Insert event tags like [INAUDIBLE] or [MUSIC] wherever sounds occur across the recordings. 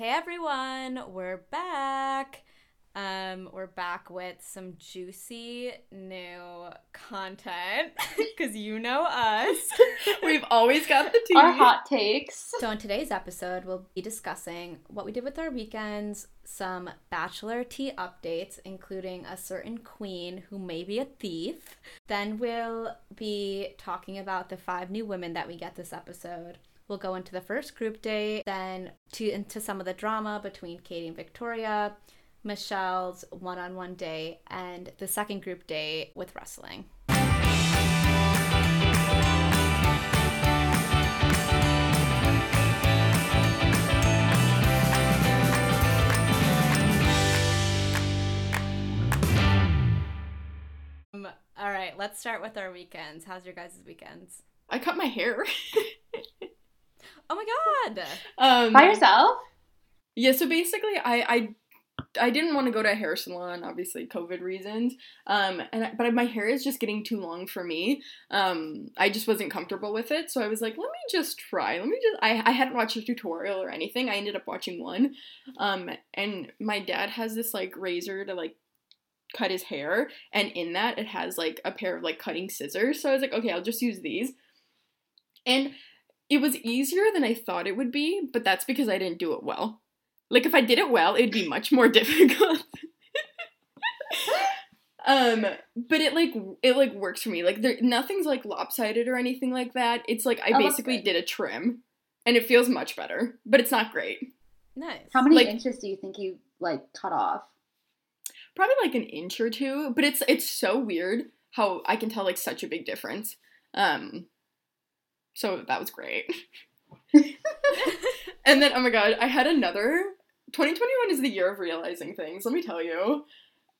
Hey everyone, we're back. Um, we're back with some juicy new content [LAUGHS] because you know us. [LAUGHS] We've always got the tea. Our hot takes. So, in today's episode, we'll be discussing what we did with our weekends, some bachelor tea updates, including a certain queen who may be a thief. Then, we'll be talking about the five new women that we get this episode. We'll go into the first group date, then to into some of the drama between Katie and Victoria, Michelle's one-on-one date, and the second group date with wrestling. Um, all right, let's start with our weekends. How's your guys' weekends? I cut my hair. [LAUGHS] Oh my god! um, By yourself? Yeah, so basically, I I I didn't want to go to a hair salon, obviously COVID reasons. Um, and but my hair is just getting too long for me. Um, I just wasn't comfortable with it, so I was like, let me just try. Let me just. I I hadn't watched a tutorial or anything. I ended up watching one. Um, and my dad has this like razor to like cut his hair, and in that it has like a pair of like cutting scissors. So I was like, okay, I'll just use these. And it was easier than I thought it would be, but that's because I didn't do it well. Like if I did it well, it'd be much more [LAUGHS] difficult. um, but it like it like works for me. Like there nothing's like lopsided or anything like that. It's like I Oh, basically did a trim and it feels much better, but it's not great. Nice. How many Like- inches do you think you like cut off? Probably like an inch or two, but it's it's so weird how I can tell like such a big difference. Um so that was great. [LAUGHS] [LAUGHS] and then oh my god, I had another 2021 is the year of realizing things, let me tell you.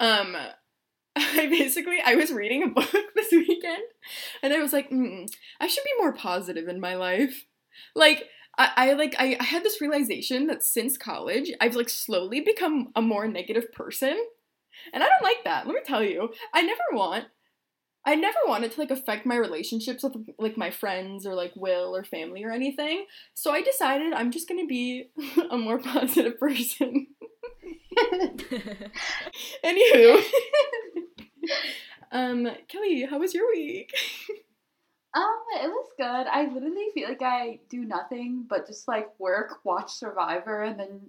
Um [LAUGHS] I basically I was reading a book this weekend and I was like, mm, I should be more positive in my life. Like I, I like I, I had this realization that since college I've like slowly become a more negative person. And I don't like that. Let me tell you. I never want I never wanted to like affect my relationships with like my friends or like Will or family or anything. So I decided I'm just gonna be [LAUGHS] a more positive person. [LAUGHS] Anywho. [LAUGHS] um, Kelly, how was your week? Um, it was good. I literally feel like I do nothing but just like work, watch Survivor, and then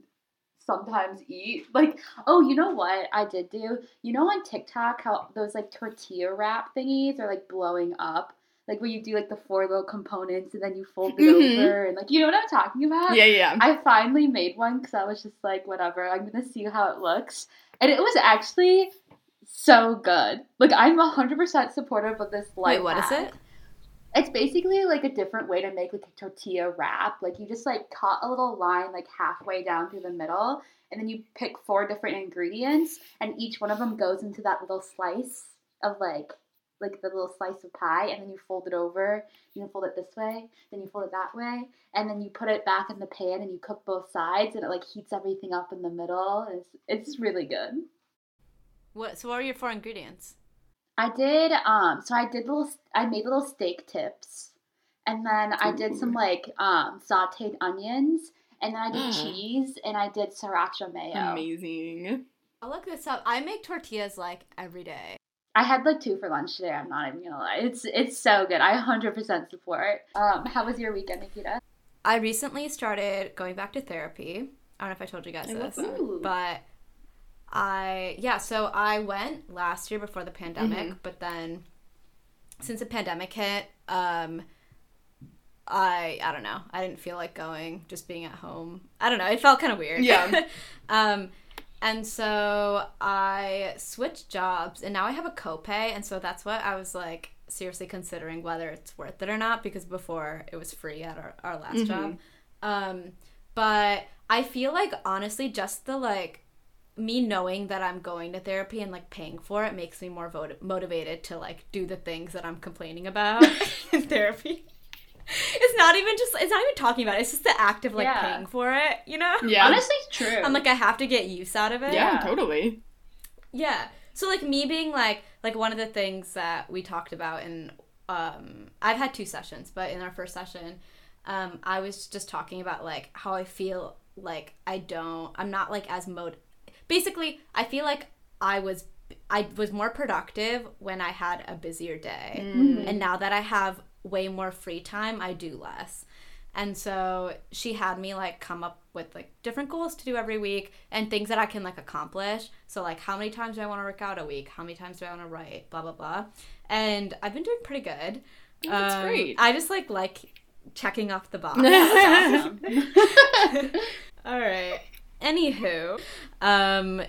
sometimes eat. Like, oh, you know what I did do? You know on TikTok how those like tortilla wrap thingies are like blowing up? Like where you do like the four little components and then you fold it Mhm. over and like you know what I'm talking about? Yeah, yeah. I finally made one because I was just like, whatever, I'm gonna see how it looks. And it was actually so good. Like, I'm 100% supportive of this life. Wait, what is hack. it? It's basically like a different way to make like a tortilla wrap. Like, you just like cut a little line like halfway down through the middle, and then you pick four different ingredients, and each one of them goes into that little slice of like like the little slice of pie, and then you fold it over. You fold it this way, then you fold it that way, and then you put it back in the pan and you cook both sides, and it like heats everything up in the middle. It's it's really good. What? So, what are your four ingredients? I did um so I did little I made little steak tips, and then I did some like um sautéed onions, and then I did Mm. cheese, and I did sriracha mayo. Amazing. I'll look this up. I make tortillas like every day. I had like two for lunch today. I'm not even gonna lie. It's it's so good. I 100% support. Um, how was your weekend, Nikita? I recently started going back to therapy. I don't know if I told you guys I this, but I yeah. So I went last year before the pandemic, Mhm. but then since the pandemic hit, um, I I don't know. I didn't feel like going. Just being at home. I don't know. It felt kind of weird. Yeah. [LAUGHS] um, and so I switched jobs, and now I have a copay, and so that's what I was like seriously considering whether it's worth it or not because before it was free at our, our last Mhm. job. Um, but I feel like honestly, just the like me knowing that I'm going to therapy and like paying for it makes me more vot- motivated to like do the things that I'm complaining about [LAUGHS] in therapy. It's not even just it's not even talking about it. It's just the act of like Yeah. paying for it, you know? Yeah. Honestly, it's true. I'm like I have to get use out of it. yeah, Yeah. totally. Yeah. So like me being like like one of the things that we talked about in um I've had two sessions, but in our first session, um I was just talking about like how I feel like I don't I'm not like as mode basically I feel like I was I was more productive when I had a busier day. Mhm. And now that I have way more free time, I do less. And so she had me like come up with like different goals to do every week and things that I can like accomplish. So like how many times do I want to work out a week? How many times do I want to write? Blah blah blah. And I've been doing pretty good. Oh, that's Um, great. I just like like checking off the box. [LAUGHS] [LAUGHS] All right. Anywho, um,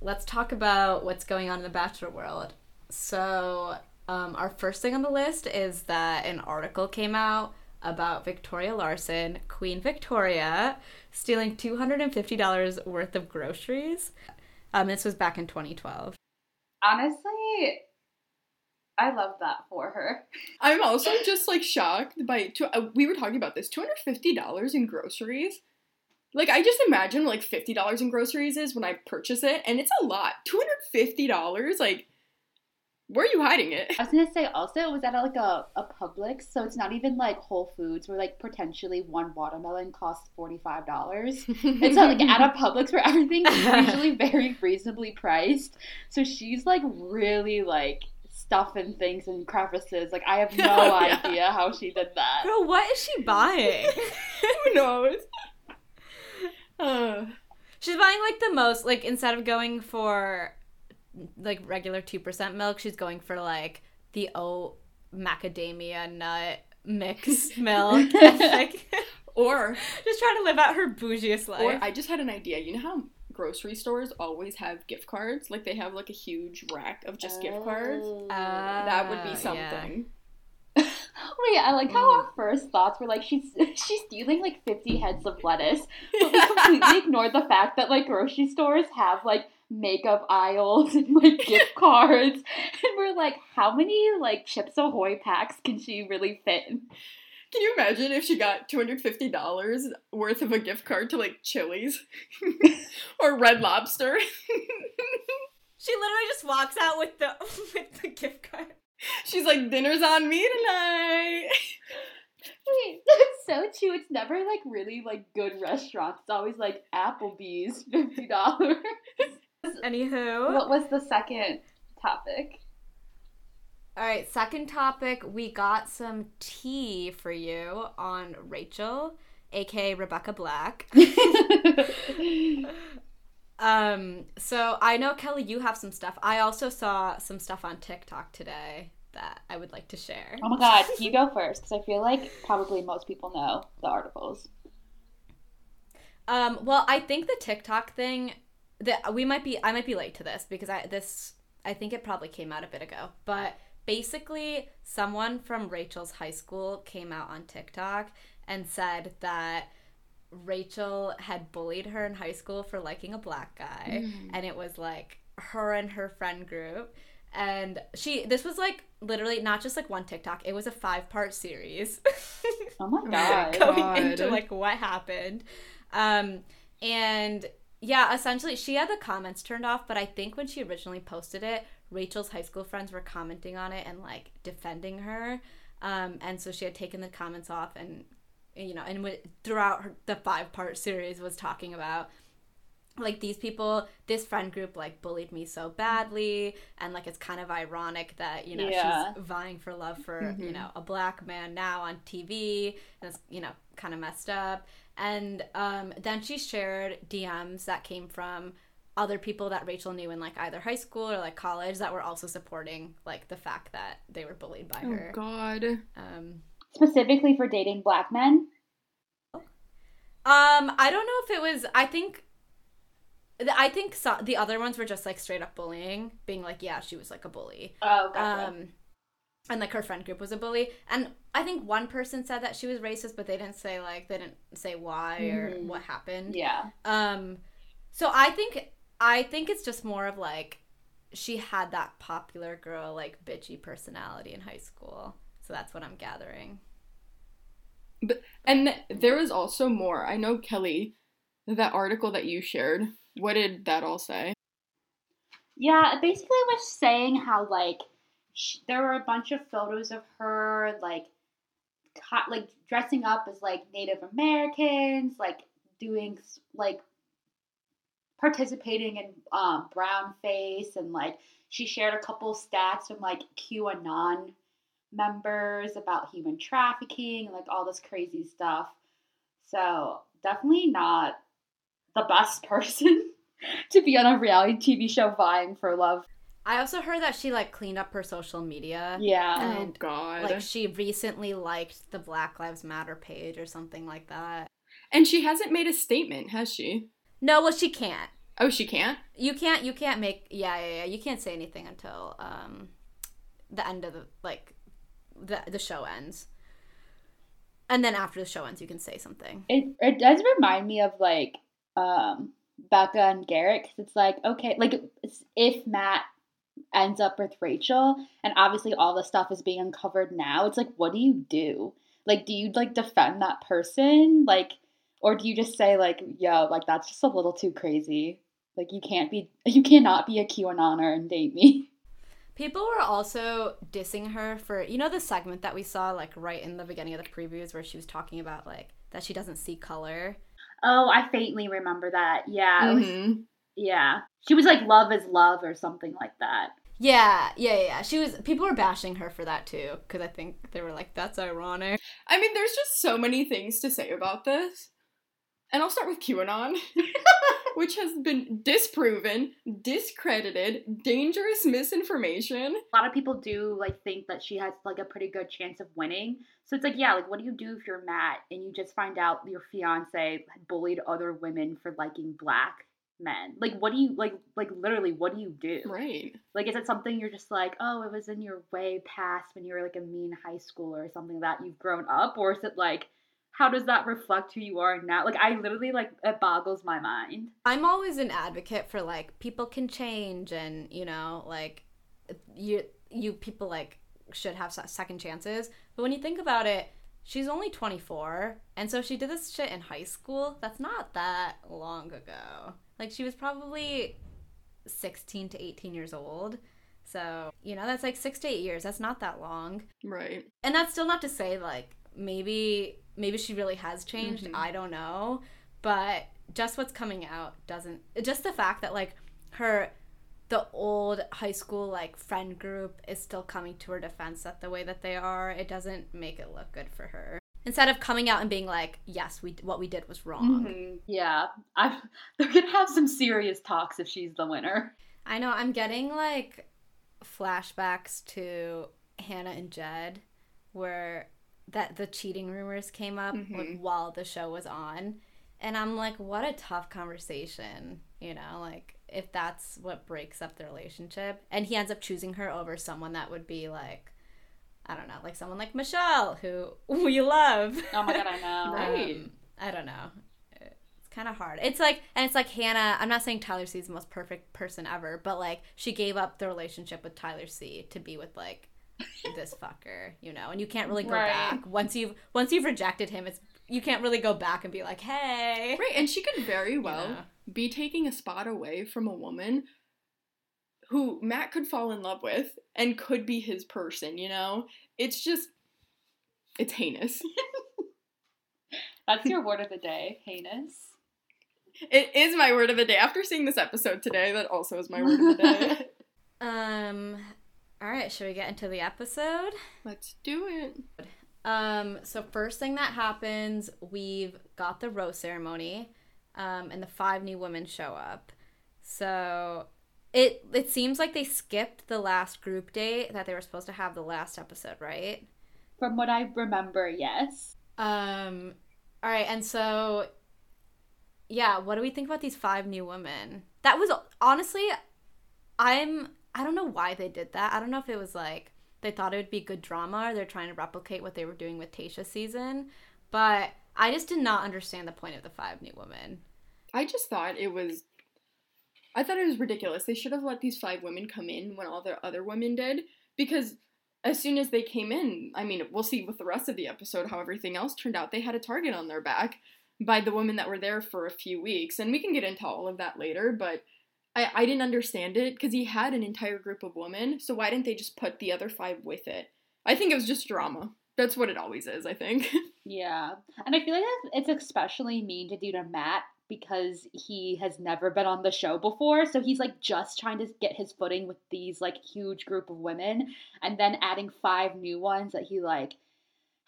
let's talk about what's going on in the Bachelor world. So, um, our first thing on the list is that an article came out about Victoria Larson, Queen Victoria, stealing two hundred and fifty dollars worth of groceries. Um, this was back in 2012. Honestly, I love that for her. I'm also just like shocked by. Two, uh, we were talking about this. Two hundred fifty dollars in groceries. Like I just imagine like fifty dollars in groceries is when I purchase it, and it's a lot. Two hundred fifty dollars. Like, where are you hiding it? I was gonna say also it was at like a, a Publix, so it's not even like Whole Foods where like potentially one watermelon costs forty five dollars. [LAUGHS] It's not like at a Publix where everything is usually [LAUGHS] very reasonably priced. So she's like really like stuffing things in crevices. Like I have no Oh, [LAUGHS] yeah. idea how she did that. Girl, what is she buying? Who knows? Uh, She's buying like the most like instead of going for like regular 2% milk, she's going for like the oat macadamia nut mix [LAUGHS] milk. like or just trying to live out her bougiest life. or I just had an idea. You know how grocery stores always have gift cards? Like they have like a huge rack of just gift cards. Oh. That would be yeah. Something. Wait, I like how Mm. our first thoughts were like she's [LAUGHS] she's stealing like fifty heads of lettuce, [LAUGHS] but we completely ignored the fact that like grocery stores have like makeup aisles and like [LAUGHS] gift cards, and we're like, how many like Chips Ahoy packs can she really fit? in? Can you imagine if she got two hundred fifty dollars worth of a gift card to like Chili's or Red Lobster? She literally just walks out with the with the gift card. [LAUGHS] She's like, "Dinner's on me tonight." [LAUGHS] Wait, that's so true. It's never like really like good restaurants. It's always like Applebee's [LAUGHS] fifty dollars. Anywho. what was the second topic? All right, second topic. We got some tea for you on Rachel, aka Rebecca Black. Um, so I know Kelly, you have some stuff. I also saw some stuff on TikTok today that I would like to share. Oh my god, you go first because I feel like probably most people know the articles. Um, well, I think the TikTok thing that we might be I might be late to this because I this I think it probably came out a bit ago. But basically someone from Rachel's high school came out on TikTok and said that Rachel had bullied her in high school for liking a black guy and it was like her and her friend group and she this was like literally not just like one TikTok, it was a five part series. [LAUGHS] Oh my god. going God. into like what happened. Um, and yeah, essentially she had the comments turned off, but I think when she originally posted it, Rachel's high school friends were commenting on it and like defending her. Um, and so she had taken the comments off and you know, and w- throughout her, the five part series was talking about like these people this friend group like bullied me so badly and like it's kind of ironic that you know Yeah. she's vying for love for you know a black man now on tv and it's you know kind of messed up and um, then she shared dms that came from other people that rachel knew in like either high school or like college that were also supporting like the fact that they were bullied by Oh her God. um, Specifically for dating black men. Um, I don't know if it was. I think. I think so, the other ones were just like straight up bullying, being like, yeah, she was like a bully. Oh, gotcha. Um, and like her friend group was a bully. And I think one person said that she was racist, but they didn't say like they didn't say why or Mhm. what happened. yeah. Um, so I think I think it's just more of like she had that popular girl like bitchy personality in high school. So that's what I'm gathering. But And th- there was also more. I know Kelly, that article that you shared. What did that all say? Yeah, it basically was saying how like sh- there were a bunch of photos of her like co- like dressing up as like Native Americans, like doing like participating in um, brown face and like she shared a couple stats from like QAnon members about human trafficking like all this crazy stuff. So definitely not the best [LAUGHS] person to be on a reality TV show vying for love. I also heard that she like cleaned up her social media. Yeah. Oh God. Like she recently liked the Black Lives Matter page or something like that. and she hasn't made a statement, has she? No, well she can't. Oh, she can't. You can't you can't make yeah, yeah, yeah. You can't say anything until um the end of the like the the show ends. And then after the show ends you can say something. It it does remind me of like um Becca and Garrett 'cause it's like okay like if Matt ends up with Rachel and obviously all the stuff is being uncovered now it's like what do you do like do you like defend that person like or do you just say like yo like that's just a little too crazy like you can't be [LAUGHS] you cannot be a QAnoner and date me People were also dissing her for you know the segment that we saw like right in the beginning of the previews where she was talking about like that she doesn't see color. oh I faintly remember that yeah it was, Mhm. yeah she was like love is love or something like that Yeah, yeah, yeah, yeah. She was people were bashing her for that too cuz I think they were like that's ironic. I mean, there's just so many things to say about this. And I'll start with QAnon, [LAUGHS] which has been disproven, discredited, dangerous misinformation. a lot of people do like think that she has like a pretty good chance of winning. So it's like, yeah, like what do you do if you're Matt and you just find out your fiance bullied other women for liking black men? Like what do you like like literally what do you do? Right. Like is it something you're just like, oh, it was in your way past when you were like a mean high schooler or something that you've grown up or is it like how does that reflect who you are now? Like I literally like it boggles my mind. I'm always an advocate for like people can change and you know like you you people like should have second chances. But when you think about it, she's only 24 and so she did this shit in high school. That's not that long ago. Like she was probably 16 to 18 years old. So, you know, that's like 6 to 8 years. That's not that long. Right. And that's still not to say like maybe maybe she really has changed. Mhm. I don't know, but just what's coming out doesn't. Just the fact that like her the old high school like friend group is still coming to her defense that the way that they are, it doesn't make it look good for her. Instead of coming out and being like, "Yes, we what we did was wrong." Mhm. Yeah. I [LAUGHS] they're gonna have some serious talks if she's the winner. I know I'm getting like flashbacks to Hannah and Jed where that the cheating rumors came up like, Mhm. while the show was on and I'm like what a tough conversation you know like if that's what breaks up the relationship and he ends up choosing her over someone that would be like I don't know like someone like Michelle who [LAUGHS] we love Oh my god, I [LAUGHS] know. Right. um, I don't know. It's kind of hard. It's like, and it's like Hannah. I'm not saying Tyler C is the most perfect person ever, but like she gave up the relationship with Tyler C to be with like this fucker, you know. And you can't really go Right. back once you've once you've rejected him. It's you can't really go back and be like, hey, Right. And she could very well know. be taking a spot away from a woman who Matt could fall in love with and could be his person, you know? It's just, it's heinous. [LAUGHS] That's your word of the day, heinous. It is my word of the day. After seeing this episode today, that also is my word of the day. [LAUGHS] [LAUGHS] Um, all right, should we get into the episode? Let's do it. Um, so first thing that happens, we've got the rose ceremony, um, and the five new women show up. So it it seems like they skipped the last group date that they were supposed to have the last episode, right? From what I remember, yes. Um, all right, and so yeah, what do we think about these five new women? That was honestly, I'm I don't know why they did that. I don't know if it was like they thought it would be good drama or they're trying to replicate what they were doing with Tayshia season, but I just did not understand the point of the five new women. I just thought it was. I thought it was ridiculous. They should have let these five women come in when all the other women did. Because as soon as they came in, I mean, we'll see with the rest of the episode how everything else turned out. They had a target on their back by the women that were there for a few weeks. And we can get into all of that later, but I, I didn't understand it because he had an entire group of women. So why didn't they just put the other five with it? I think it was just drama. That's what it always is, I think. [LAUGHS] Yeah. And I feel like it's especially mean to do to Matt because he has never been on the show before. So he's like just trying to get his footing with these like huge group of women and then adding five new ones that he like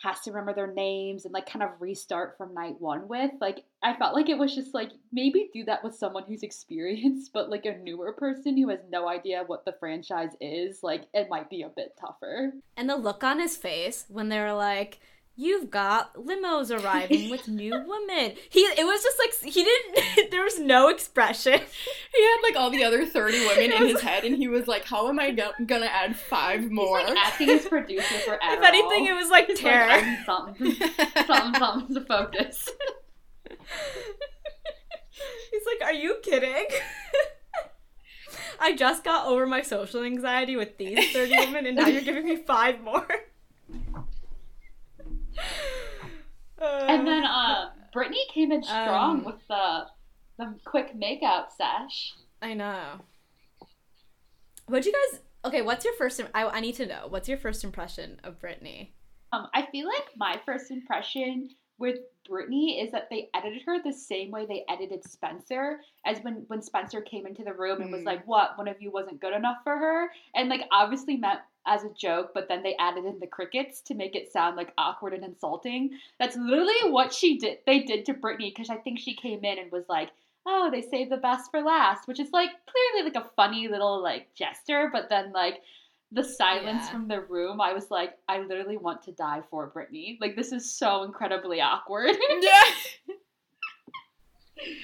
has to remember their names and like kind of restart from night one with. Like I felt like it was just like maybe do that with someone who's [LAUGHS] experienced, but like a newer person who has no idea what the franchise is, like it might be a bit tougher. And the look on his face when they were like, You've got limos arriving [LAUGHS] with new women. He it was just like he didn't [LAUGHS] there was no expression. He had like all the other 30 [LAUGHS] women in his head and he was like, How am I go- gonna add five more? He's like acting as producer for Adderall. if anything, it was like He's terror. Like, something, something, something to focus. He's like, Are you kidding? I just got over my social anxiety with these 30 women, and now you're giving me five more. And then uh, Brittany came in strong Um, with the the quick makeout sesh. I know. What'd you guys? Okay, what's your first? im- I I need to know. What's your first impression of Brittany? Um, I feel like my first impression with Brittany is that they edited her the same way they edited Spencer, as when when Spencer came into the room and was Mm. like, "What? One of you wasn't good enough for her," and like obviously meant as a joke, but then they added in the crickets to make it sound like awkward and insulting. That's literally what she did. They did to Brittany because I think she came in and was like. Oh, they saved the best for last, which is like clearly like a funny little like gesture, but then like the silence Yeah. from the room, I was like, I literally want to die for Brittany. Like, this is so incredibly awkward. yeah. [LAUGHS]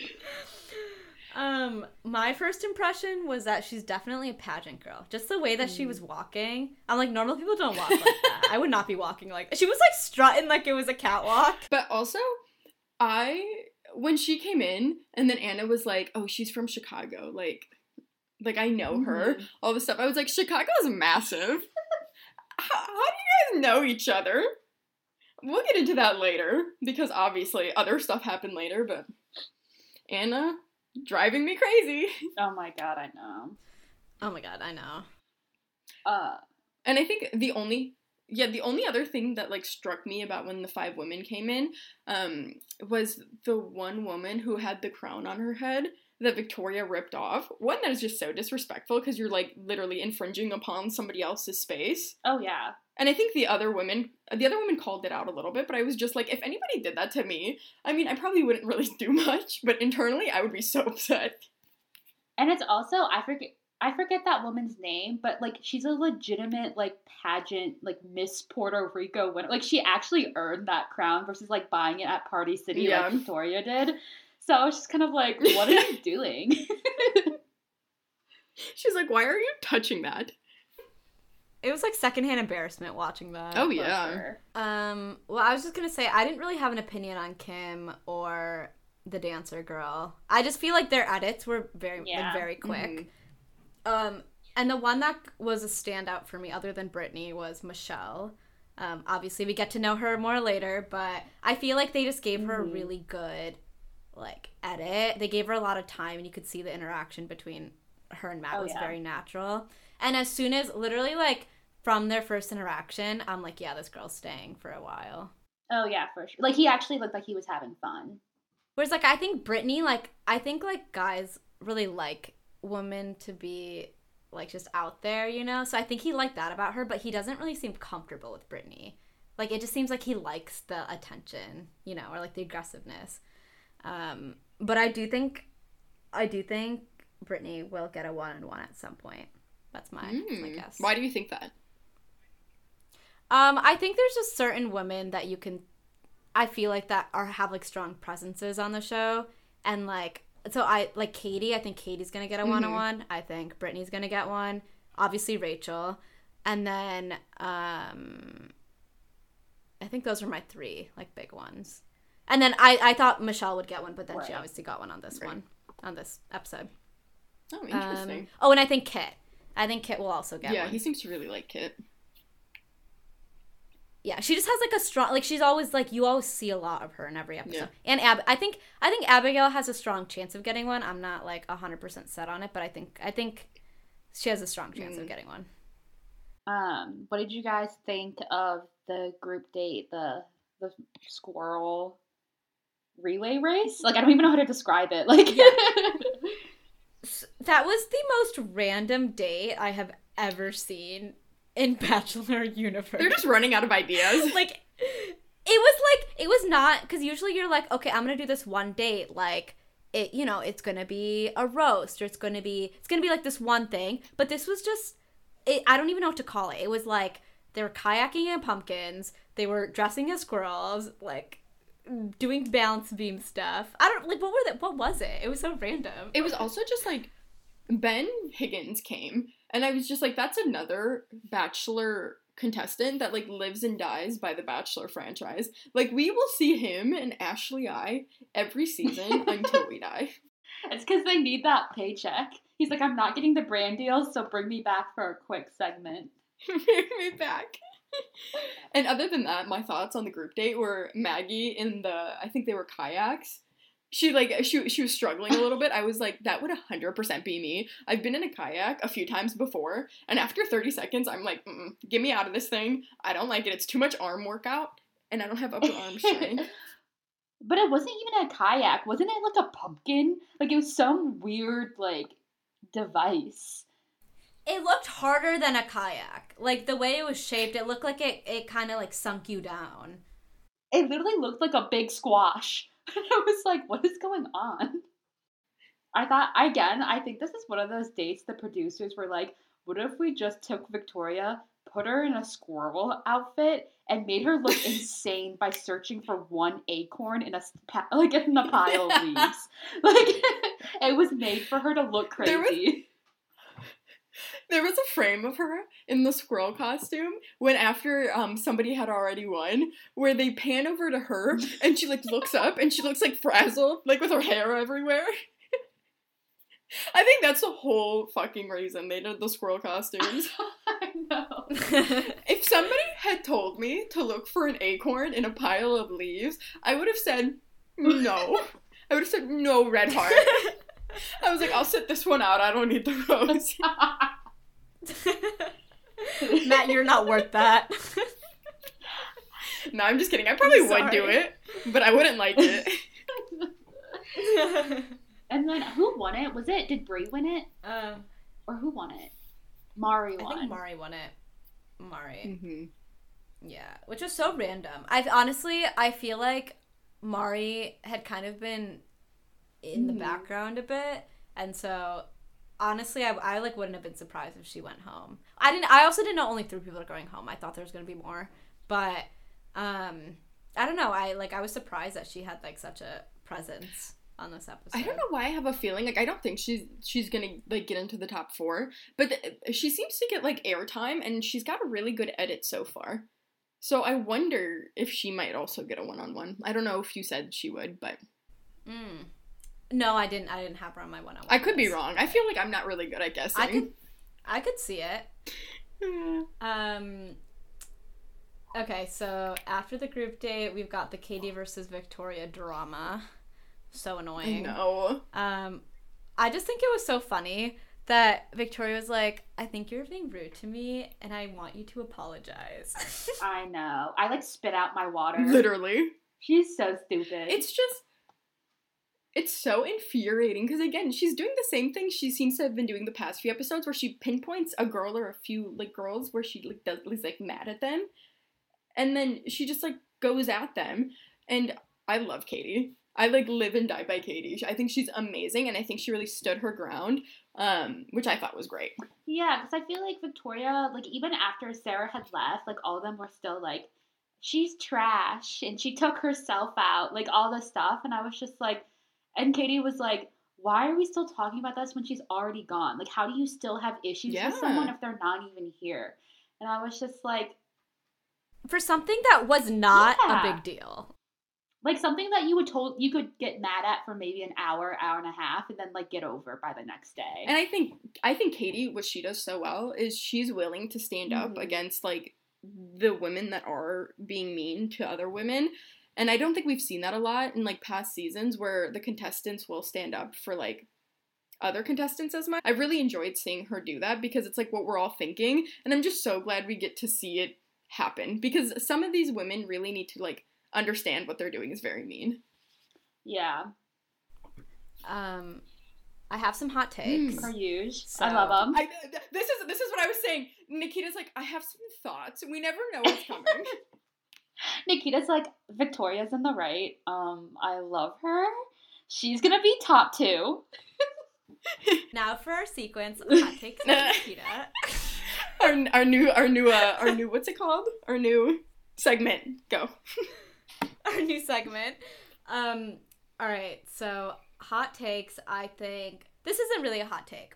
Um, my first impression was that she's definitely a pageant girl. Just the way that she was walking. I'm like, normal people don't walk like [LAUGHS] that. I would not be walking like she was like strutting like it was a catwalk. But also, I when she came in and then Anna was like, "Oh, she's from Chicago." Like like I know her. Mhm. All this stuff. I was like, "Chicago's massive." how, how do you guys know each other? We'll get into that later because obviously other stuff happened later, but Anna driving me crazy. [LAUGHS] Oh my god, I know. Oh my god, I know. Uh, And I think the only yeah, the only other thing that like struck me about when the five women came in um was the one woman who had the crown on her head that Victoria ripped off. One that is just so disrespectful because you're like literally infringing upon somebody else's space. oh yeah. And I think the other women, the other women called it out a little bit, but I was just like, if anybody did that to me, I mean, I probably wouldn't really [LAUGHS] do much, but internally, I would be so upset. And it's also, I forget. I forget that woman's name, but like she's a legitimate like pageant like Miss Puerto Rico winner. Like she actually earned that crown versus like buying it at Party City Yeah. like Victoria did. So I was just kind of like, [LAUGHS] what are you doing? [LAUGHS] She's like, why are you touching that? It was like secondhand embarrassment watching that. Oh yeah. sure. Um, well, I was just gonna say I didn't really have an opinion on Kim or the dancer girl. I just feel like their edits were very Yeah. like, very quick. Mhm. Um, and the one that was a standout for me, other than Brittany, was Michelle. Um, obviously, we get to know her more later, but I feel like they just gave her a Mhm. really good like edit. They gave her a lot of time, and you could see the interaction between her and Matt Oh, was yeah. very natural. And as soon as literally like from their first interaction, I'm like, yeah, this girl's staying for a while. Oh yeah, for sure. Like he actually looked like he was having fun. Whereas like I think Brittany, like I think like guys really like women to be like just out there, you know? So I think he liked that about her, but he doesn't really seem comfortable with Brittany. Like it just seems like he likes the attention, you know, or like the aggressiveness. Um, but I do think I do think Brittany will get a one on one at some point. That's my, my Mm. guess. Why do you think that? Um, I think there's just certain women that you can, I feel like that are have like strong presences on the show, and like so I like Katie. I think Katie's gonna get a one on one. I think Brittany's gonna get one. Obviously Rachel, and then um, I think those are my three like big ones. And then I I thought Michelle would get one, but then she obviously got one on this Right. one on this episode. Oh, Um, interesting. oh, and I think Kit. I think Kit will also get yeah, one. he seems to really like Kit. yeah she just has like a strong like she's always like you always see a lot of her in every episode Yeah. and Ab- i think i think abigail has a strong chance of getting one i'm not like 100% set on it but i think i think she has a strong chance of Mm. getting one Um, what did you guys think of the group date, the the squirrel relay race? Like I don't even know how to describe it. Like S- [LAUGHS] That was the most random date I have ever seen in [LAUGHS] Bachelor universe. They're just running out of ideas. [LAUGHS] like it was like it was not because usually you're like okay i'm gonna do this one date like it you know it's gonna be a roast or it's gonna be it's gonna be like this one thing but this was just it i don't even know what to call it it was like they were kayaking in pumpkins they were dressing as squirrels like doing balance beam stuff i don't like what were that what was it it was so random It was also just like Ben Higgins came, and I was just like, that's another Bachelor contestant that like lives and dies by the Bachelor franchise. Like we will see him and Ashley I every season [LAUGHS] until we die. it's because they need that paycheck. He's like, I'm not getting the brand deal, so bring me back for a quick segment. [LAUGHS] Bring me back. [LAUGHS] and other than that, my thoughts on the group date were Maggie in the I think they were kayaks. She like she she was struggling a little bit. I was like, that would hundred percent be me. I've been in a kayak a few times before, and after thirty seconds, I'm like, get me out of this thing. I don't like it. It's too much arm workout, and I don't have upper arm strength. [LAUGHS] But it wasn't even a kayak. Wasn't it like a pumpkin? Like it was some weird like device. It looked harder than a kayak like the way it was shaped it looked like it, it kind of like sunk you down It literally looked like a big squash. [LAUGHS] And I was like, what is going on? I thought again, I think this is one of those dates the producers were like, what if we just took Victoria, put her in a squirrel outfit, and made her look [LAUGHS] insane by searching for one acorn in a [LAUGHS] like in a pile of leaves. Like it was made for her to look crazy. There was a frame of her in the squirrel costume when after um somebody had already won, where they pan over to her [LAUGHS] and she like looks up and she looks like frazzled, like with her hair everywhere. [LAUGHS] I think that's the whole fucking reason they did the squirrel costumes. [LAUGHS] I know. If somebody had told me to look for an acorn in a pile of leaves, I would have said no. I would have said no, red heart. I was like, I'll sit this one out. I don't need the rose. [LAUGHS] matt you're not worth that No, I'm just kidding. I probably would do it, but I wouldn't like it. [LAUGHS] And then who won it? Was it did Brie win it um, or who won it? Mari i won. think mari won it mari mm-hmm. Yeah, which was so random. I honestly, I feel like Mari had kind of been in the Mhm. background a bit, and so honestly, I, I like wouldn't have been surprised if she went home. I didn't. I also didn't know only three people are going home. I thought there was gonna be more, but um, I don't know. I like I was surprised that she had like such a presence on this episode. I don't know why I have a feeling like I don't think she's she's gonna like get into the top four, but th- she seems to get like airtime, and she's got a really good edit so far. So I wonder if she might also get a one on one. I don't know if you said she would, but Mm. No, I didn't. I didn't have her on my one on one. I could be wrong. I feel like I'm not really good at guessing. I could. I could see it. Um. Okay, so after the group date, we've got the Katie versus Victoria drama. So I annoying. know. Um, I just think it was so funny that Victoria was like, "I think you're being rude to me, and I want you to apologize." [LAUGHS] I know. I like spit out my water. Literally. She's so stupid. It's just it's so infuriating because again, she's doing the same thing she seems to have been doing the past few episodes where she pinpoints a girl or a few like girls where she like does is like mad at them. And then she just like goes at them. And I love Katie. I like live and die by Katie. I think she's amazing and I think she really stood her ground. Um, which I thought was great. yeah, because I feel like Victoria, like even after Sarah had left, like all of them were still like, she's trash and she took herself out, like all this stuff. And I was just like, and Katie was like, why are we still talking about this when she's already gone? Like, how do you still have issues Yeah. with someone if they're not even here? And I was just like, For something that was not Yeah. a big deal. like something that you would told you could get mad at for maybe an hour, hour and a half, and then like get over by the next day. And I think I think Katie, what she does so well is she's willing to stand up Mhm. against like the women that are being mean to other women. And I don't think we've seen that a lot in like past seasons where the contestants will stand up for like other contestants as much. I really enjoyed seeing her do that because it's like what we're all thinking, and I'm just so glad we get to see it happen because some of these women really need to like understand what they're doing is very mean. Yeah. Um, I have some hot takes. Per usual. So- I love them. I this is this is what I was saying. Nikita's like, I have some thoughts. We never know what's coming. [LAUGHS] [LAUGHS] Nikita's like, Victoria's in the right. Um, I love her. She's gonna be top two. [LAUGHS] Now for our sequence hot takes [LAUGHS] Nikita. our our new our new uh our new what's it called? Our new segment. Go. our new segment. Um, all right, so hot takes. I think this isn't really a hot take,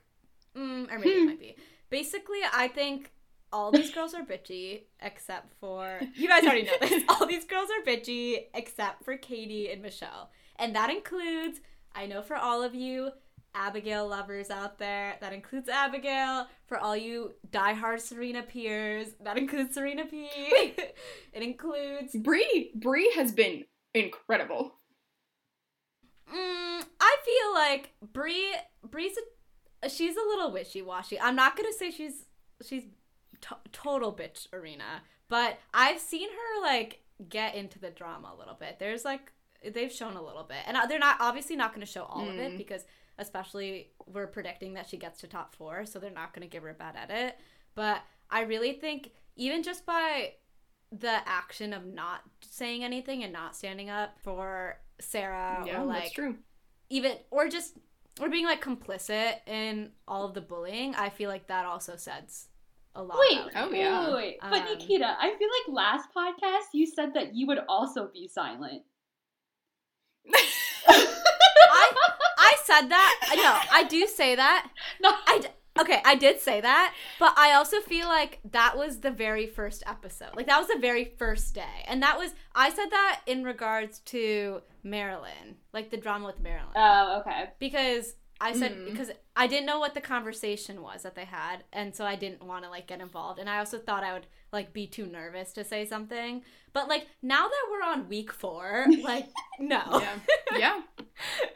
mm, or maybe it might be. Basically, I think all these girls are bitchy except for [LAUGHS] you guys already know this. [LAUGHS] All these girls are bitchy except for Katie and Michelle, and that includes. I know for all of you. Abigail lovers out there. That includes Abigail. For all you diehard Serena peers, that includes Serena P. [LAUGHS] it includes Bree. Bree has been incredible. Mm, I feel like Bree. Brie's a, she's a little wishy washy. I'm not gonna say she's she's to- total bitch arena, but I've seen her like get into the drama a little bit. There's like they've shown a little bit, and uh, they're not obviously not gonna show all of it Mm. because especially we're predicting that she gets to top four, so they're not gonna give her a bad edit. But I really think even just by the action of not saying anything and not standing up for Sarah yeah, or that's true. even or just or being like complicit in all of the bullying, I feel like that also says a lot. Wait, Oh, wait, yeah. wait, wait. But Um, Nikita, I feel like last podcast you said that you would also be silent. [LAUGHS] I I said that. No, I do say that. [LAUGHS] No. I d- okay, I did say that, but I also feel like that was the very first episode. Like that was the very first day, and that was I said that in regards to Marilyn, like the drama with Marilyn. Oh, okay. because I said Mhm. because I didn't know what the conversation was that they had, and so I didn't want to like get involved, and I also thought I would like be too nervous to say something. But like now that we're on week four, [LAUGHS] like no, Yeah. Yeah.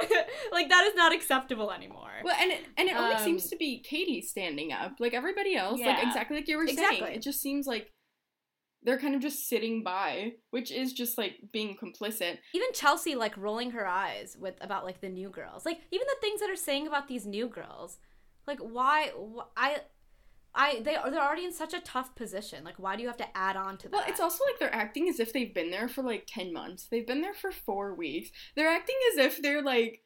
[LAUGHS] like that is not acceptable anymore. Well, and it, and it only Um, seems to be Katie standing up. Like everybody else, like exactly like you were Exactly. saying. It just seems like they're kind of just sitting by, which is just like being complicit. Even Chelsea like rolling her eyes with about like the new girls, like even the things that are saying about these new girls, like why wh- I. I they are they're already in such a tough position. Like, why do you have to add on to that? Well, it's also like they're acting as if they've been there for like 10 months. They've been there for four weeks. They're acting as if they're like,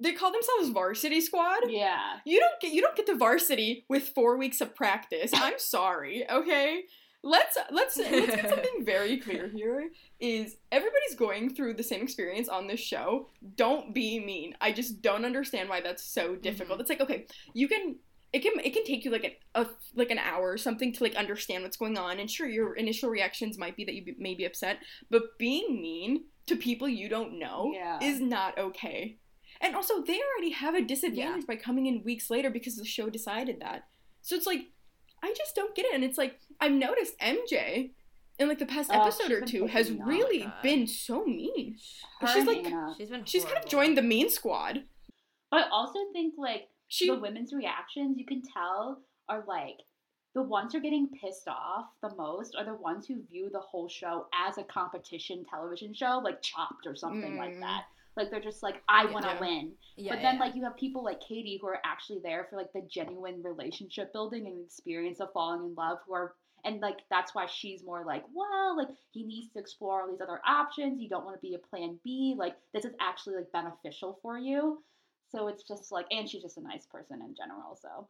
they call themselves varsity squad. Yeah. You don't get you don't get to varsity with four weeks of practice. I'm sorry, okay? Let's let's let's get [LAUGHS] something very clear here. Is everybody's going through the same experience on this show? Don't be mean. I just don't understand why that's so difficult. Mm-hmm. It's like okay, you can it can it can take you like an a, like an hour or something to like understand what's going on, and sure your initial reactions might be that you be, may be upset, but being mean to people you don't know Yeah. is not okay. And also, they already have a disadvantage by coming in weeks later because the show decided that. So it's like, I just don't get it. And it's like, I've noticed MJ in like the past Oh, episode or two has picking up. really God. been so mean. Her She's like- Anna. she's been She's kind of joined the mean squad. But I also think like She the women's reactions you can tell are like the ones who are getting pissed off the most are the ones who view the whole show as a competition television show, like Chopped or something like Mm. that. Like they're just like, I want to Yeah. win. Yeah, but then yeah. like you have people like Katie who are actually there for like the genuine relationship building and experience of falling in love who are and like that's why she's more like, well, like he needs to explore all these other options. You don't want to be a plan B. Like this is actually like beneficial for you. So it's just like and she's just a nice person in general, so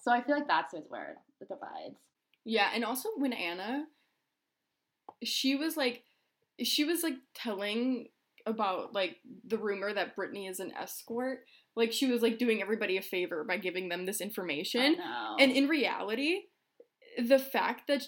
so I feel like that's where it divides. Yeah, and also when Anna, she was like, she was like telling about like the rumor that Brittany is an escort. Like she was like doing everybody a favor by giving them this information. And in reality, the fact that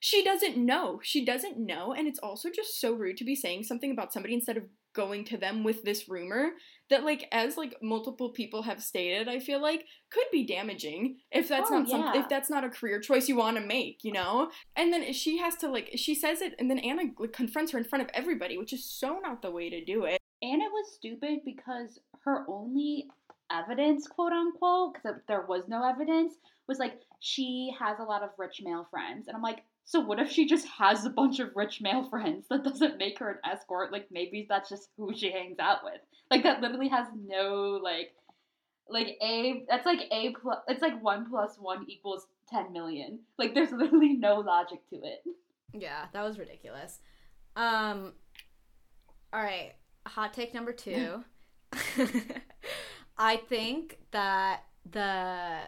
she doesn't know, she doesn't know, and it's also just so rude to be saying something about somebody instead of going to them with this rumor that like as like multiple people have stated i feel like could be damaging if that's Oh, not some if that's not a career choice you want to make you know? And then she has to like she says it and then anna like, confronts her in front of everybody which is so not the way to do it. And it was stupid because her only evidence, quote unquote, because there was no evidence, was like she has a lot of rich male friends. And I'm like, so what if she just has a bunch of rich male friends? That doesn't make her an escort. Like maybe that's just who she hangs out with. Like that literally has no like like a that's like a plus it's like one plus one equals 10 million like there's [LAUGHS] literally no logic to it Yeah, that was ridiculous. Um all right, hot take number 2. [LAUGHS] [LAUGHS] I think that the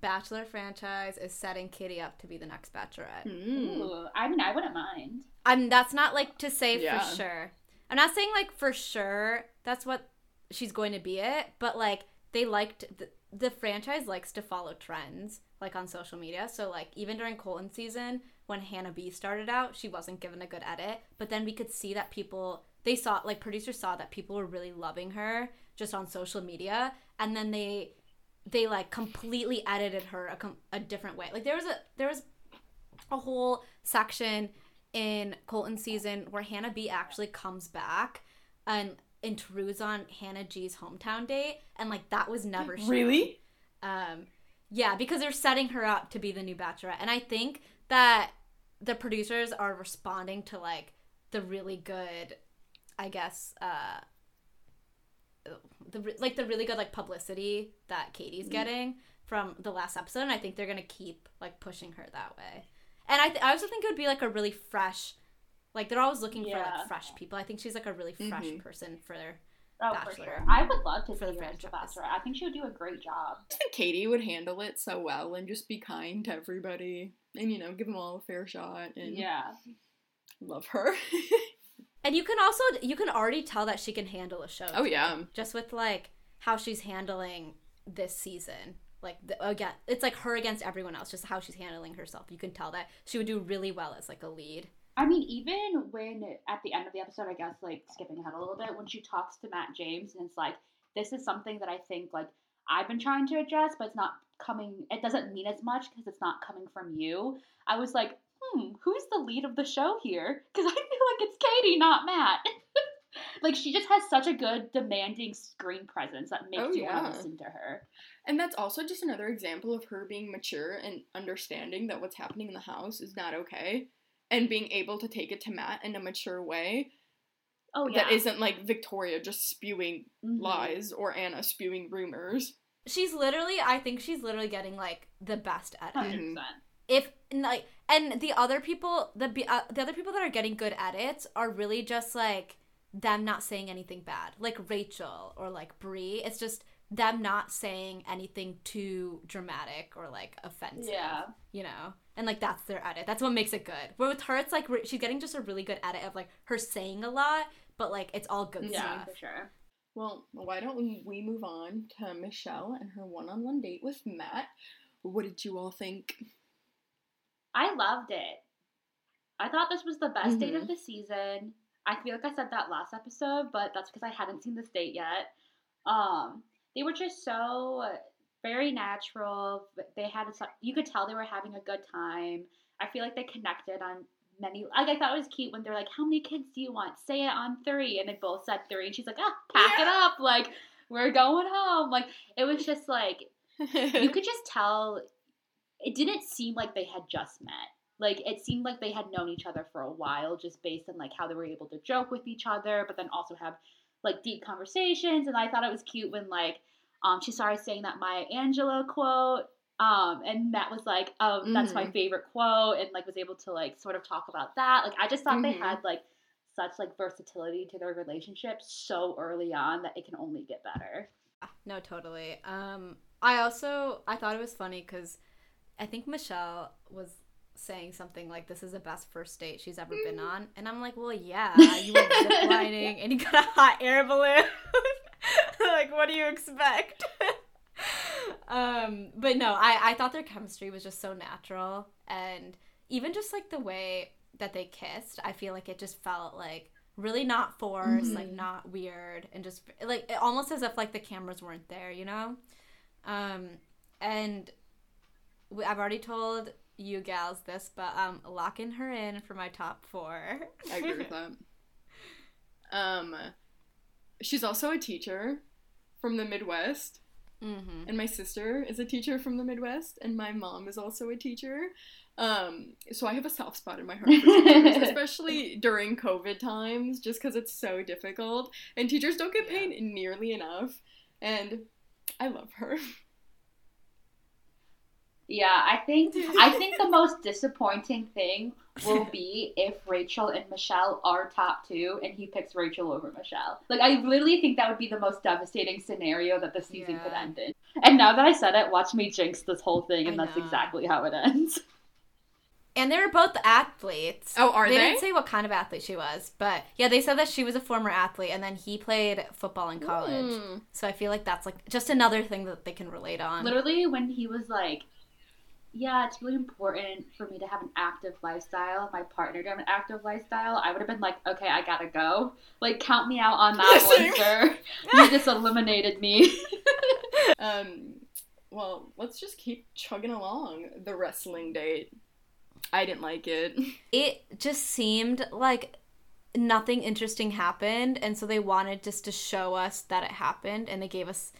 Bachelor franchise is setting Katie up to be the next bachelorette. Hmm. Ooh, i mean i wouldn't mind I'm that's not like to say Yeah. for sure. I'm not saying like for sure that's what she's going to be it, but like they liked the, the franchise likes to follow trends like on social media. So like even during Colton season when Hannah B started out, she wasn't given a good edit, but then we could see that people they saw like producers saw that people were really loving her just on social media and then they they like completely edited her a, com- a different way. Like there was a there was a whole section in Colton season where Hannah B actually comes back and intrudes on Hannah G's hometown date, and like that was never [GASPS] shown. Really? Um, yeah, because they're setting her up to be the new Bachelorette, and I think that the producers are responding to like the really good, I guess, uh, the like the really good like publicity that Katie's getting from the last episode, and I think they're gonna keep like pushing her that way. And I, th- I also think it would be like a really fresh, like they're always looking for like fresh people. I think she's like a really fresh Mhm. person for their oh for Bachelor. sure i would love to For see the her as the franchise. bachelor i think she would do a great job I think Katie would handle it so well and just be kind to everybody and you know give them all a fair shot and yeah love her. [LAUGHS] And you can also you can already tell that she can handle a show. oh too. yeah. just with like how she's handling this season. Like the, again, it's like her against everyone else. Just how she's handling herself. You can tell that she would do really well as like a lead. I mean, even when at the end of the episode, I guess like skipping ahead a little bit, when she talks to Matt James and it's like, this is something that I think like I've been trying to address, but it's not coming. It doesn't mean as much because it's not coming from you. I was like, hmm, who's the lead of the show here? Because I [LAUGHS] feel like it's Katie, not Matt. [LAUGHS] like she just has such a good demanding screen presence that makes Oh, you want to listen to her. And that's also just another example of her being mature and understanding that what's happening in the house is not okay and being able to take it to Matt in a mature way Oh yeah, that isn't like Victoria just spewing Mhm. lies or Anna spewing rumors. She's literally, I think she's literally getting like the best at it. Hundred percent. if like and the other people the uh, the other people that are getting good edits are really just like them not saying anything bad like rachel or like Bri it's just them not saying anything too dramatic or like offensive Yeah. you know and like that's their edit that's what makes it good but with her it's like re- she's getting just a really good edit of like her saying a lot but like it's all good Yeah, stuff for sure. Well, why don't we- we move on to Michelle and her one on one date with Matt? What did you all think? I loved it. I thought this was the best date Mhm. of the season. I feel like I said that last episode, but that's because I hadn't seen this date yet. Um, they were just so very natural. They had a, you could tell they were having a good time. I feel like they connected on many. Like I thought it was cute when they're like, "How many kids do you want? Say it on three. and they both said three, and she's like, "Ah, pack it up. Like we're going home." Like it was just like you could just tell it didn't seem like they had just met. Like it seemed like they had known each other for a while, just based on like how they were able to joke with each other, but then also have like deep conversations. And I thought it was cute when like um she started saying that Maya Angelou quote. Um, and Matt was like, "Oh, that's my Mhm. favorite quote," and like was able to like sort of talk about that. Like I just thought they Mhm. had like such like versatility to their relationship so early on that it can only get better. No, totally. Um, I also I thought it was funny because I think Michelle was saying something like, "This is the best first date she's ever been on," and I'm like, "Well, yeah, you went [LAUGHS] ziplining and you got a hot air balloon. [LAUGHS] like, what do you expect?" [LAUGHS] um, but no, I I thought their chemistry was just so natural, and even just like the way that they kissed, I feel like it just felt like really not forced, like Mhm. not weird, and just like almost as if like the cameras weren't there, you know. Um, and I've already told you gals this, but um, locking her in for my top four. I agree with that. Um, she's also a teacher from the Midwest, Mm-hmm. and my sister is a teacher from the Midwest, and my mom is also a teacher. Um, so I have a soft spot in my heart for teachers, [LAUGHS] especially during COVID times, just because it's so difficult, and teachers don't get paid nearly enough. And I love her. Yeah, I think I think the [LAUGHS] most disappointing thing will be if Rachel and Michelle are top two and he picks Rachel over Michelle. Like I literally think that would be the most devastating scenario that the season could end in. And now that I said it, watch me jinx this whole thing and I that's know. exactly how it ends. [LAUGHS] And they were both athletes. Oh, are they? they? didn't say what kind of athlete she was, but yeah, they said that she was a former athlete, and then he played football in college. Mm. So I feel like that's like just another thing that they can relate on. Literally when he was like yeah, it's really important for me to have an active lifestyle. My partner to have an active lifestyle. I would have been like, okay, I gotta go. Like, count me out on that Same. one, sir. [LAUGHS] You just eliminated me. [LAUGHS] Um, well, let's just keep chugging along. The wrestling date. I didn't like it. [LAUGHS] it just seemed like nothing interesting happened and so they wanted just to show us that it happened and they gave us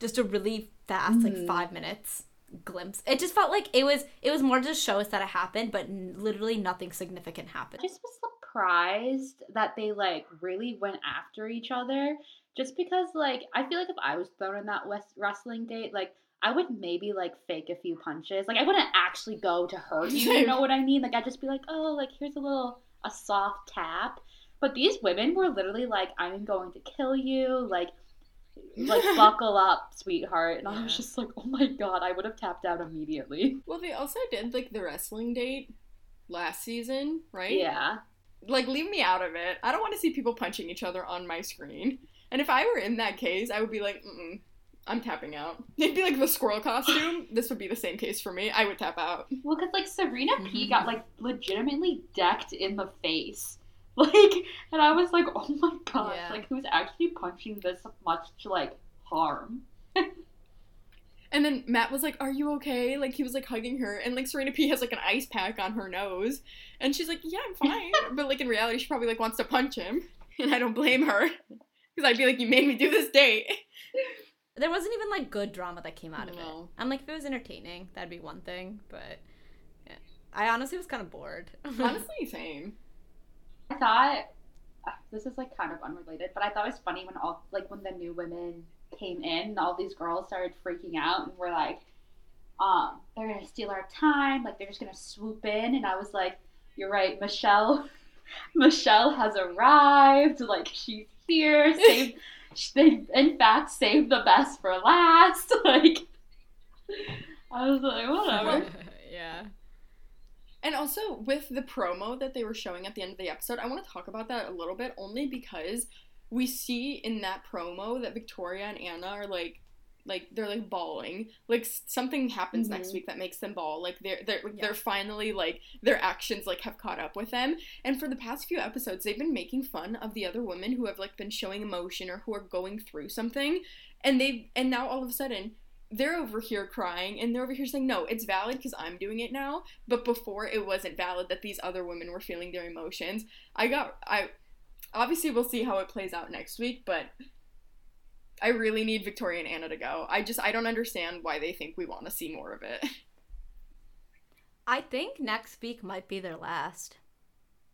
just a really fast like Mhm. five minutes glimpse it just felt like it was it was more to show us that it happened but n- literally nothing significant happened I just was surprised that they like really went after each other. Just because, like, I feel like if I was thrown in that west wrestling date, like, I would maybe like fake a few punches. Like, I wouldn't actually go to hurt you. You [LAUGHS] know what I mean? Like, I'd just be like, oh, like here's a little a soft tap. But these women were literally like, I'm going to kill you. Like, like [LAUGHS] buckle up, sweetheart. And I was just like, oh my god, I would have tapped out immediately. Well, they also did like the wrestling date last season, right? Yeah. Like, leave me out of it. I don't want to see people punching each other on my screen. And if I were in that case, I would be like, mm I'm tapping out. [LAUGHS] It'd be like the squirrel costume. [LAUGHS] this would be the same case for me. I would tap out. Well, because like Serena P Mhm. got like legitimately decked in the face, [LAUGHS] like, and I was like, oh my gosh, Yeah. like who's actually punching this much to like harm? [LAUGHS] And then Matt was like, Are you okay? Like, he was like hugging her. And like, Serena P has like an ice pack on her nose. And she's like, Yeah, I'm [LAUGHS] fine. but like, in reality, she probably like wants to punch him. And I don't blame her. Because I'd be like, You made me do this date. there wasn't even like good drama that came out of it i'm like if it was entertaining that'd be one thing but yeah. i honestly was kind of bored Honestly, same. I thought uh, this is like kind of unrelated, but I thought it was funny when all like when the new women came in and all these girls started freaking out and were like, um, they're gonna steal our time, like they're just gonna swoop in, and I was like, you're right, Michelle. [LAUGHS] Michelle has arrived. Like she's here. [LAUGHS] Saved. they in fact saved the best for last. [LAUGHS] Like I was like, whatever. yeah And also with the promo that they were showing at the end of the episode, I want to talk about that a little bit only because we see in that promo that Victoria and Anna are like like they're like bawling. Like something happens next Mhm. week that makes them bawl. Like they're they're Yeah. they're finally like their actions like have caught up with them. And for the past few episodes, they've been making fun of the other women who have like been showing emotion or who are going through something. And they and now all of a sudden they're over here crying and they're over here saying no it's valid because i'm doing it now. But before it wasn't valid that these other women were feeling their emotions. I got i obviously we'll see how it plays out next week but i really need victoria and anna to go. I just i don't understand why they think we want to see more of it. [LAUGHS] I think next week might be their last.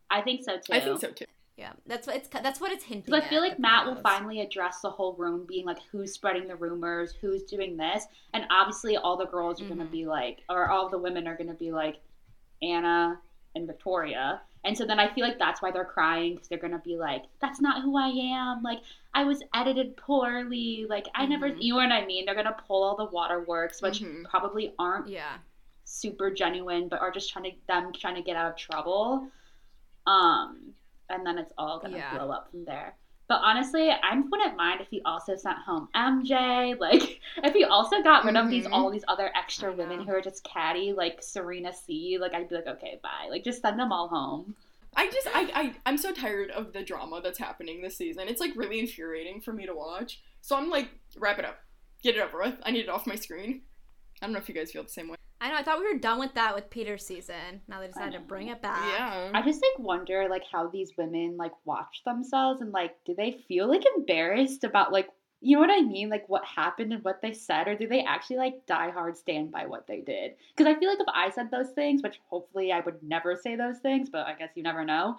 I think so too. i think so too yeah that's what it's that's what it's hinting I feel like Matt will finally address the whole room, being like, who's spreading the rumors, who's doing this, and obviously all the girls are gonna Mhm. be like, or all the women are gonna be like, Anna and Victoria, and so then I feel like that's why they're crying because they're gonna be like, that's not who I am, like I was edited poorly, like I never, Mhm. you know what I mean? They're gonna pull all the waterworks, which Mhm. probably aren't yeah super genuine, but are just trying to them trying to get out of trouble. Um, and then it's all gonna Yeah. blow up from there. But honestly, I wouldn't mind if he also sent home MJ. [LAUGHS] Like, if he also got rid of these Mhm. all these other extra women who are just catty, like Serena C. Like, I'd be like, okay, bye. Like, just send them all home. I just I, I I'm so tired of the drama that's happening this season. It's like really infuriating for me to watch. So I'm like, wrap it up. Get it over with. I need it off my screen. I don't know if you guys feel the same way. I know i thought we were done with that with peter's season now they decided to bring it back Yeah. I just like wonder like how these women like watch themselves and like do they feel like embarrassed about like you know what I mean? Like what happened and what they said, or do they actually like die hard stand by what they did? Because I feel like if I said those things, which hopefully I would never say those things, but I guess you never know.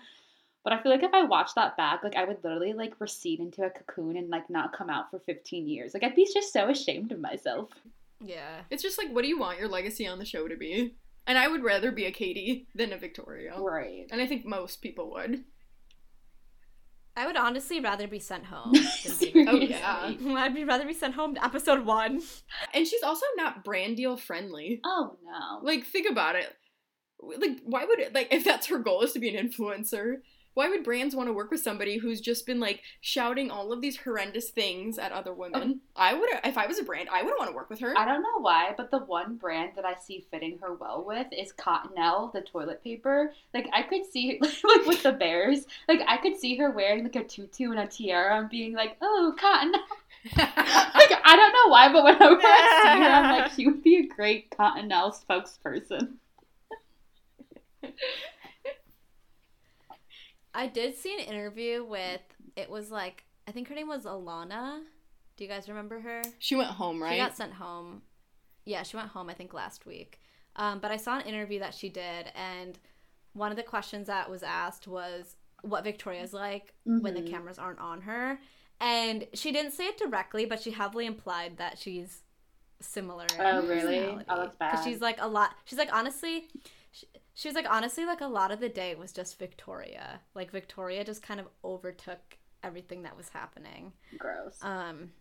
But I feel like if I watched that back, like I would literally like recede into a cocoon and like not come out for 15 years. Like I'd be just so ashamed of myself. Yeah. It's just like, what do you want your legacy on the show to be? And I would rather be a Katie than a Victoria. Right. And I think most people would. I would honestly rather be sent home. [LAUGHS] than Oh, yeah. [LAUGHS] I'd be rather be sent home to episode one. And she's also not brand deal friendly. Oh no. Like, think about it. Like, why would it, like, if that's her goal is to be an influencer, why would brands want to work with somebody who's just been, like, shouting all of these horrendous things at other women? Um, I would, if I was a brand, I wouldn't want to work with her. I don't know why, but the one brand that I see fitting her well with is Cottonelle, the toilet paper. Like I could see [LAUGHS] like with the bears, like I could see her wearing like a tutu and a tiara and being like, "Oh, Cottonelle." [LAUGHS] like I don't know why, but whenever I see her, I'm like, [LAUGHS] she would be a great Cottonelle spokesperson. I did see an interview with, it was like, I think her name was Alana. Do you guys remember her? she went home, right? She got sent home. Yeah, she went home, I think, last week. Um, but I saw an interview that she did, and one of the questions that was asked was what Victoria's like when the Mhm. cameras aren't on her. And she didn't say it directly, but she heavily implied that she's similar. in Oh, really? personality. Oh, that's 'Cause bad. she's like a lot. She's like honestly, she, she was like honestly like a lot of the day was just Victoria. Like Victoria just kind of overtook everything that was happening. Gross. Um,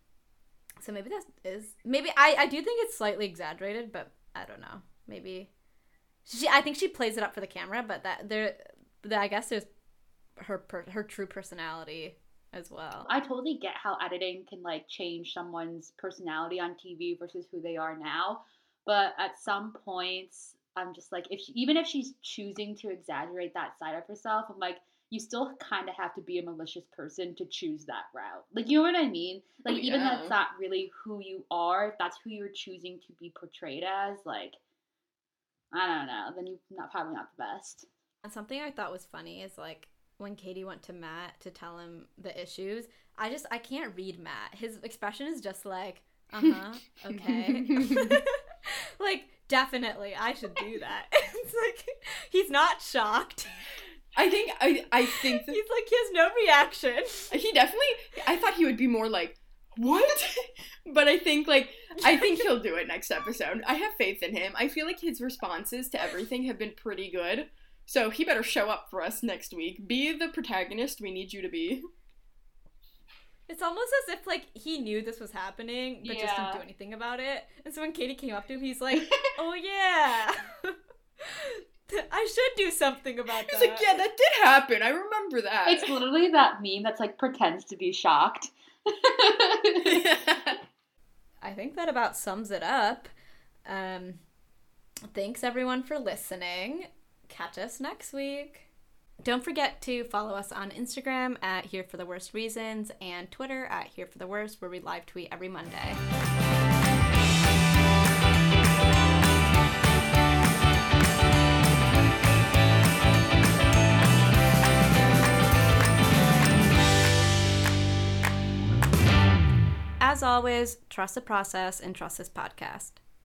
so maybe that is maybe I I do think it's slightly exaggerated, but I don't know. Maybe she I think she plays it up for the camera, but that there, that I guess there's her per, her true personality as well. I totally get how editing can like change someone's personality on TV versus who they are now, but at some points I'm just like if she, even if she's choosing to exaggerate that side of herself, I'm like you still kind of have to be a malicious person to choose that route. Like you know what I mean? Like Oh, even yeah. that's not really who you are, if that's who you're choosing to be portrayed as, like I don't know, then you're not probably not the best. And something I thought was funny is like when Katie went to Matt to tell him the issues. I just I can't read Matt. His expression is just like, uh huh, [LAUGHS] okay, [LAUGHS] like definitely I should do that. [LAUGHS] it's like he's not shocked. I think, I, I think that He's like he has no reaction. he definitely, I thought he would be more like, what? [LAUGHS] but I think, like, I think he'll do it next episode. I have faith in him. I feel like his responses to everything have been pretty good. So he better show up for us next week. Be the protagonist we need you to be. It's almost as if like he knew this was happening, but just didn't do anything about it. And so when Katie came up to him, he's [LAUGHS] like, "Oh yeah, [LAUGHS] I should do something about He's that." like, yeah, that did happen. I remember that. It's literally that meme that's like pretends to be shocked. [LAUGHS] I think that about sums it up. Um, thanks everyone for listening. Catch us next week. Don't forget to follow us on Instagram at Here for the Worst Reasons and Twitter at Here for the Worst, where we live tweet every Monday. As always, trust the process and trust this podcast.